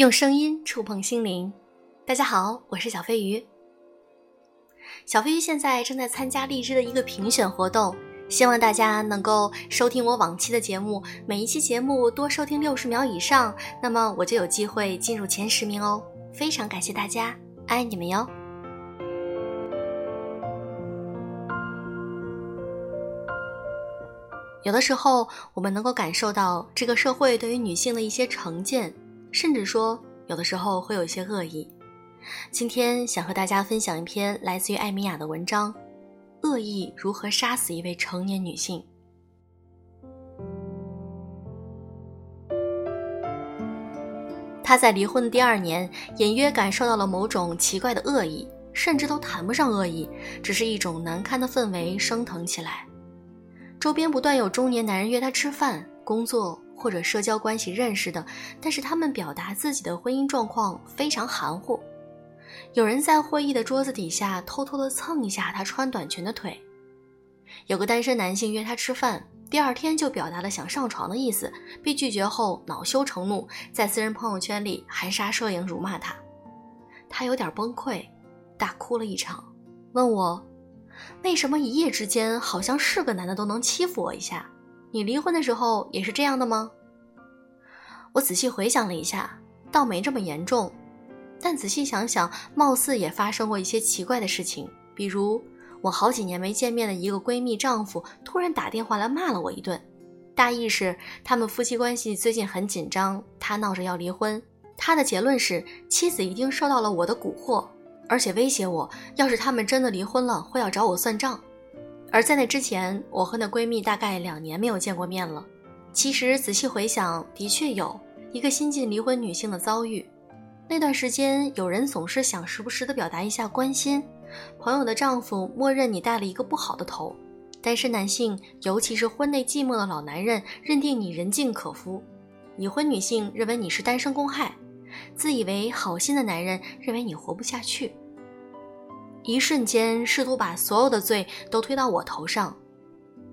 用声音触碰心灵，大家好，我是小飞鱼。小飞鱼现在正在参加荔枝的一个评选活动，希望大家能够收听我往期的节目，每一期节目多收听六十秒以上，那么我就有机会进入前十名哦。非常感谢大家，爱你们哟！有的时候，我们能够感受到这个社会对于女性的一些成见。甚至说，有的时候会有一些恶意。今天想和大家分享一篇来自于艾米亚的文章：恶意如何杀死一位成年女性。她在离婚的第二年，隐约感受到了某种奇怪的恶意，甚至都谈不上恶意，只是一种难堪的氛围升腾起来。周边不断有中年男人约她吃饭、工作。或者社交关系认识的，但是他们表达自己的婚姻状况非常含糊。有人在会议的桌子底下偷偷的蹭一下他穿短裙的腿。有个单身男性约他吃饭，第二天就表达了想上床的意思，被拒绝后恼羞成怒，在私人朋友圈里含沙射影辱骂他。他有点崩溃，大哭了一场，问我为什么一夜之间好像是个男的都能欺负我一下。你离婚的时候也是这样的吗？我仔细回想了一下，倒没这么严重，但仔细想想，貌似也发生过一些奇怪的事情。比如，我好几年没见面的一个闺蜜丈夫突然打电话来骂了我一顿，大意是他们夫妻关系最近很紧张，他闹着要离婚。他的结论是妻子一定受到了我的蛊惑，而且威胁我，要是他们真的离婚了，会要找我算账。而在那之前，我和那闺蜜大概两年没有见过面了。其实仔细回想，的确有一个新晋离婚女性的遭遇。那段时间，有人总是想时不时的表达一下关心。朋友的丈夫默认你带了一个不好的头，单身男性，尤其是婚内寂寞的老男人，认定你人尽可夫；已婚女性认为你是单身公害；自以为好心的男人认为你活不下去。一瞬间，试图把所有的罪都推到我头上，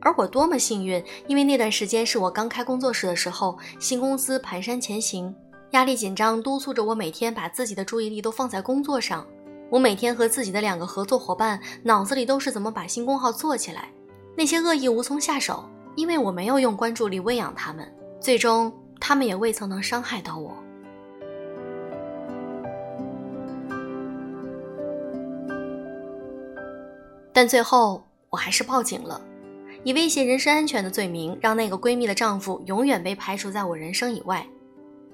而我多么幸运，因为那段时间是我刚开工作室的时候，新公司蹒跚前行，压力紧张，督促着我每天把自己的注意力都放在工作上。我每天和自己的两个合作伙伴脑子里都是怎么把新工号做起来，那些恶意无从下手，因为我没有用关注力喂养他们，最终他们也未曾能伤害到我。但最后我还是报警了，以威胁人身安全的罪名，让那个闺蜜的丈夫永远被排除在我人生以外，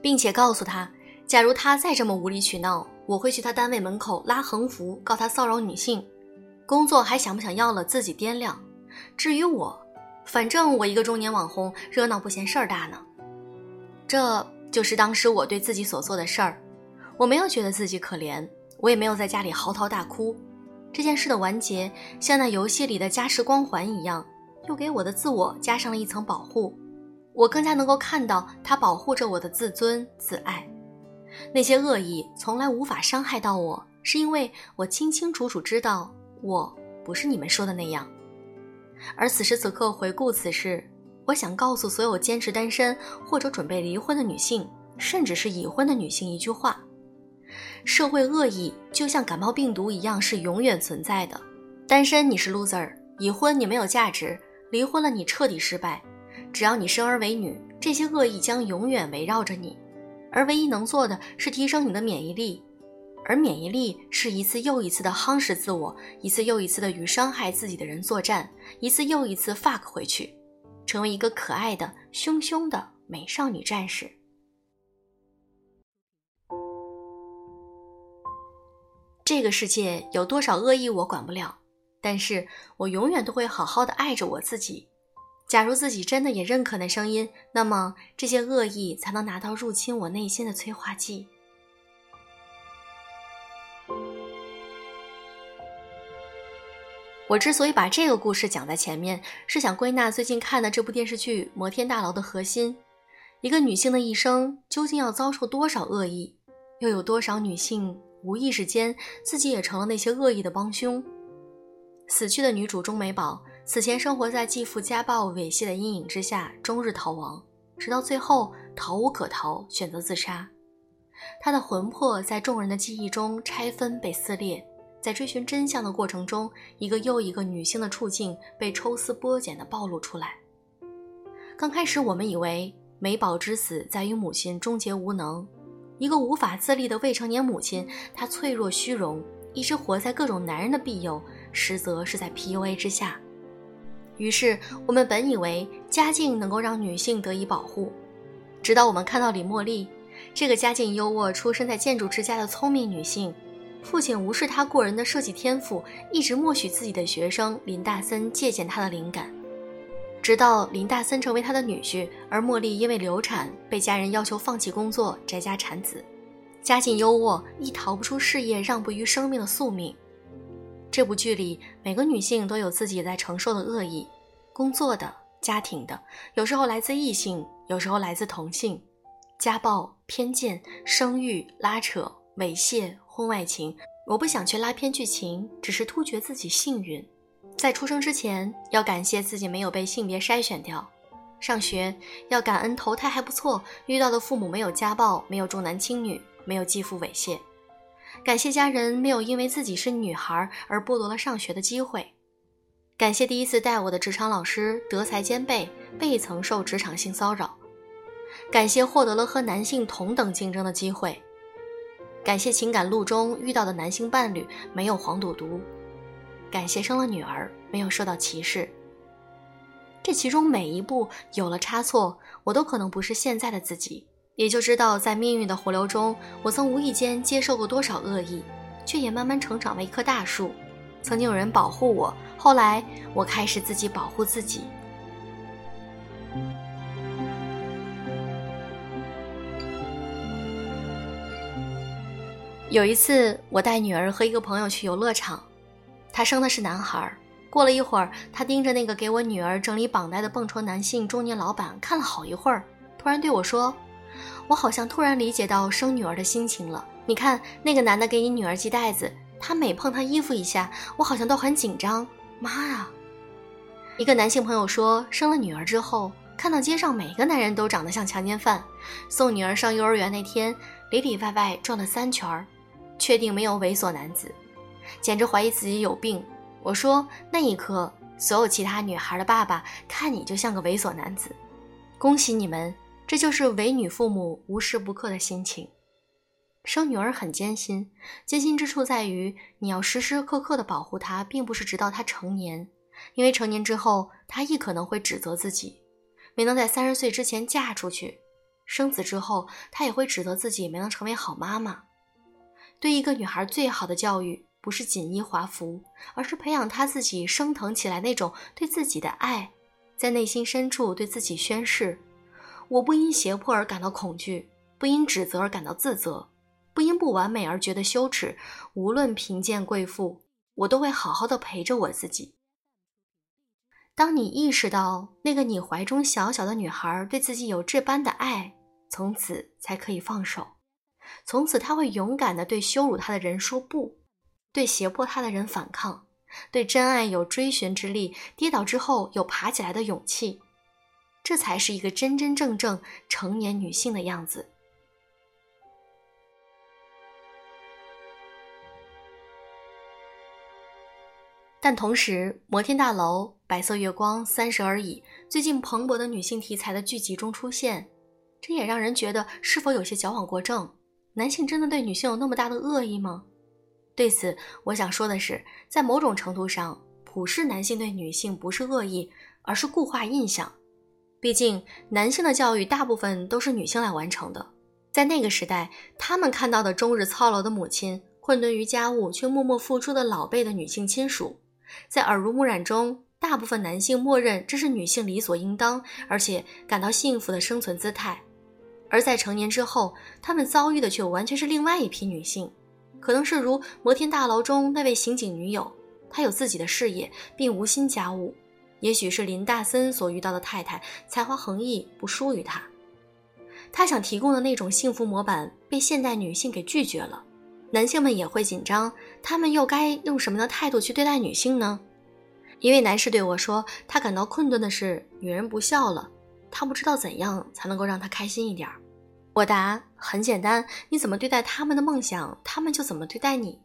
并且告诉她，假如他再这么无理取闹，我会去他单位门口拉横幅，告他骚扰女性，工作还想不想要了自己掂量。至于我，反正我一个中年网红，热闹不嫌事儿大呢。这就是当时我对自己所做的事儿，我没有觉得自己可怜，我也没有在家里嚎啕大哭。这件事的完结，像那游戏里的加持光环一样，又给我的自我加上了一层保护。我更加能够看到它保护着我的自尊自爱。那些恶意从来无法伤害到我，是因为我清清楚楚知道我不是你们说的那样。而此时此刻回顾此事，我想告诉所有坚持单身或者准备离婚的女性，甚至是已婚的女性一句话。社会恶意就像感冒病毒一样，是永远存在的。单身你是 loser，已婚你没有价值，离婚了你彻底失败。只要你生而为女，这些恶意将永远围绕着你。而唯一能做的是提升你的免疫力，而免疫力是一次又一次的夯实自我，一次又一次的与伤害自己的人作战，一次又一次 fuck 回去，成为一个可爱的、凶凶的美少女战士。这个世界有多少恶意我管不了，但是我永远都会好好的爱着我自己。假如自己真的也认可那声音，那么这些恶意才能拿到入侵我内心的催化剂。我之所以把这个故事讲在前面，是想归纳最近看的这部电视剧《摩天大楼》的核心：一个女性的一生究竟要遭受多少恶意，又有多少女性？无意识间，自己也成了那些恶意的帮凶。死去的女主钟美宝，此前生活在继父家暴猥亵的阴影之下，终日逃亡，直到最后逃无可逃，选择自杀。他的魂魄在众人的记忆中拆分被撕裂，在追寻真相的过程中，一个又一个女性的处境被抽丝剥茧地暴露出来。刚开始，我们以为美宝之死在于母亲终结无能，一个无法自立的未成年母亲，她脆弱虚荣，一直活在各种男人的庇佑，实则是在 PUA 之下。于是，我们本以为家境能够让女性得以保护，直到我们看到李茉莉，这个家境优渥、出生在建筑之家的聪明女性，父亲无视她过人的设计天赋，一直默许自己的学生林大森借鉴她的灵感。直到林大森成为他的女婿，而茉莉因为流产被家人要求放弃工作，宅家产子，家境优渥亦逃不出事业让步于生命的宿命。这部剧里每个女性都有自己在承受的恶意，工作的、家庭的，有时候来自异性，有时候来自同性，家暴、偏见、生育、拉扯、猥亵、婚外情。我不想去拉偏剧情，只是突觉自己幸运。在出生之前，要感谢自己没有被性别筛选掉；上学要感恩投胎还不错，遇到的父母没有家暴，没有重男轻女，没有继父猥亵；感谢家人没有因为自己是女孩而剥夺了上学的机会；感谢第一次带我的职场老师德才兼备，未曾受职场性骚扰；感谢获得了和男性同等竞争的机会；感谢情感路中遇到的男性伴侣没有黄赌毒。感谢生了女儿，没有受到歧视。这其中每一步有了差错，我都可能不是现在的自己。也就知道，在命运的洪流中，我曾无意间接受过多少恶意，却也慢慢成长为一棵大树。曾经有人保护我，后来我开始自己保护自己。有一次，我带女儿和一个朋友去游乐场。他生的是男孩。过了一会儿，他盯着那个给我女儿整理绑带的蹦床男性中年老板看了好一会儿，突然对我说：“我好像突然理解到生女儿的心情了。你看，那个男的给你女儿系带子，他每碰她衣服一下，我好像都很紧张。妈呀！”一个男性朋友说，生了女儿之后，看到街上每个男人都长得像强奸犯。送女儿上幼儿园那天，里里外外转了三圈，确定没有猥琐男子。简直怀疑自己有病。我说那一刻，所有其他女孩的爸爸看你就像个猥琐男子。恭喜你们，这就是伪女父母无时不刻的心情。生女儿很艰辛，艰辛之处在于你要时时刻刻的保护她，并不是直到她成年，因为成年之后，她亦可能会指责自己没能在三十岁之前嫁出去；生子之后，她也会指责自己没能成为好妈妈。对一个女孩最好的教育。不是锦衣华服，而是培养他自己升腾起来那种对自己的爱，在内心深处对自己宣誓：我不因胁迫而感到恐惧，不因指责而感到自责，不因不完美而觉得羞耻。无论贫贱贵妇，我都会好好的陪着我自己。当你意识到那个你怀中小小的女孩对自己有这般的爱，从此才可以放手。从此，他会勇敢的对羞辱他的人说不。对胁迫他的人反抗，对真爱有追寻之力，跌倒之后有爬起来的勇气，这才是一个真真正正成年女性的样子。但同时，摩天大楼、白色月光、三十而已，最近蓬勃的女性题材的剧集中出现，这也让人觉得是否有些矫枉过正？男性真的对女性有那么大的恶意吗？对此，我想说的是，在某种程度上，普世男性对女性不是恶意，而是固化印象。毕竟，男性的教育大部分都是女性来完成的。在那个时代，他们看到的终日操劳的母亲，混沌于家务却默默付出的老辈的女性亲属，在耳濡目染中，大部分男性默认这是女性理所应当，而且感到幸福的生存姿态。而在成年之后，他们遭遇的却完全是另外一批女性。可能是如摩天大楼中那位刑警女友，她有自己的事业，并无心家务；也许是林大森所遇到的太太，才华横溢，不输于他。他想提供的那种幸福模板被现代女性给拒绝了。男性们也会紧张，他们又该用什么样的态度去对待女性呢？一位男士对我说：“他感到困顿的是，女人不笑了，他不知道怎样才能够让她开心一点儿。”我答：很简单，你怎么对待他们的梦想，他们就怎么对待你。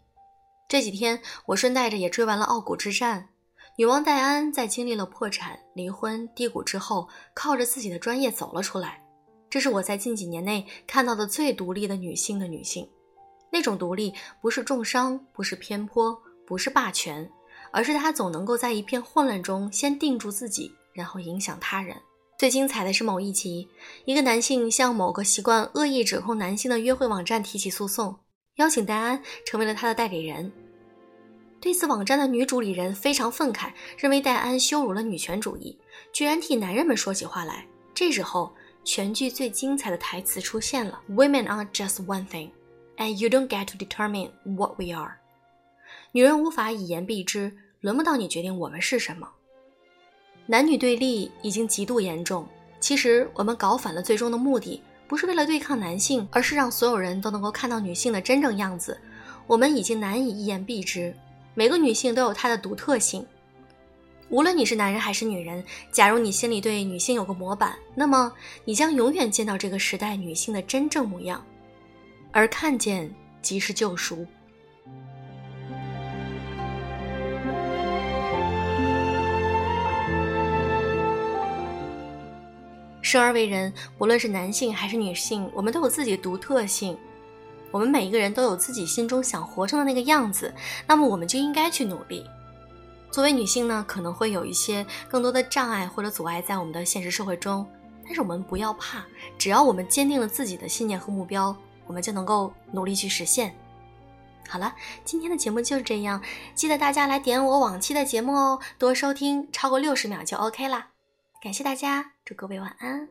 这几天我顺带着也追完了《傲骨之战》。女王戴安在经历了破产、离婚、低谷之后，靠着自己的专业走了出来。这是我在近几年内看到的最独立的女性的女性。那种独立不是重伤，不是偏颇，不是霸权，而是她总能够在一片混乱中先定住自己，然后影响他人。最精彩的是某一集，一个男性向某个习惯恶意指控男性的约会网站提起诉讼，邀请戴安成为了他的代理人。对此，网站的女主理人非常愤慨，认为戴安羞辱了女权主义，居然替男人们说起话来。这时候，全剧最精彩的台词出现了：“Women are just one thing, and you don't get to determine what we are。”女人无法以言蔽之，轮不到你决定我们是什么。男女对立已经极度严重。其实我们搞反了，最终的目的不是为了对抗男性，而是让所有人都能够看到女性的真正样子。我们已经难以一言蔽之，每个女性都有她的独特性。无论你是男人还是女人，假如你心里对女性有个模板，那么你将永远见到这个时代女性的真正模样，而看见即是救赎。生而为人，不论是男性还是女性，我们都有自己独特性。我们每一个人都有自己心中想活成的那个样子，那么我们就应该去努力。作为女性呢，可能会有一些更多的障碍或者阻碍在我们的现实社会中，但是我们不要怕，只要我们坚定了自己的信念和目标，我们就能够努力去实现。好了，今天的节目就是这样，记得大家来点我往期的节目哦，多收听超过六十秒就 OK 啦。感谢大家，祝各位晚安。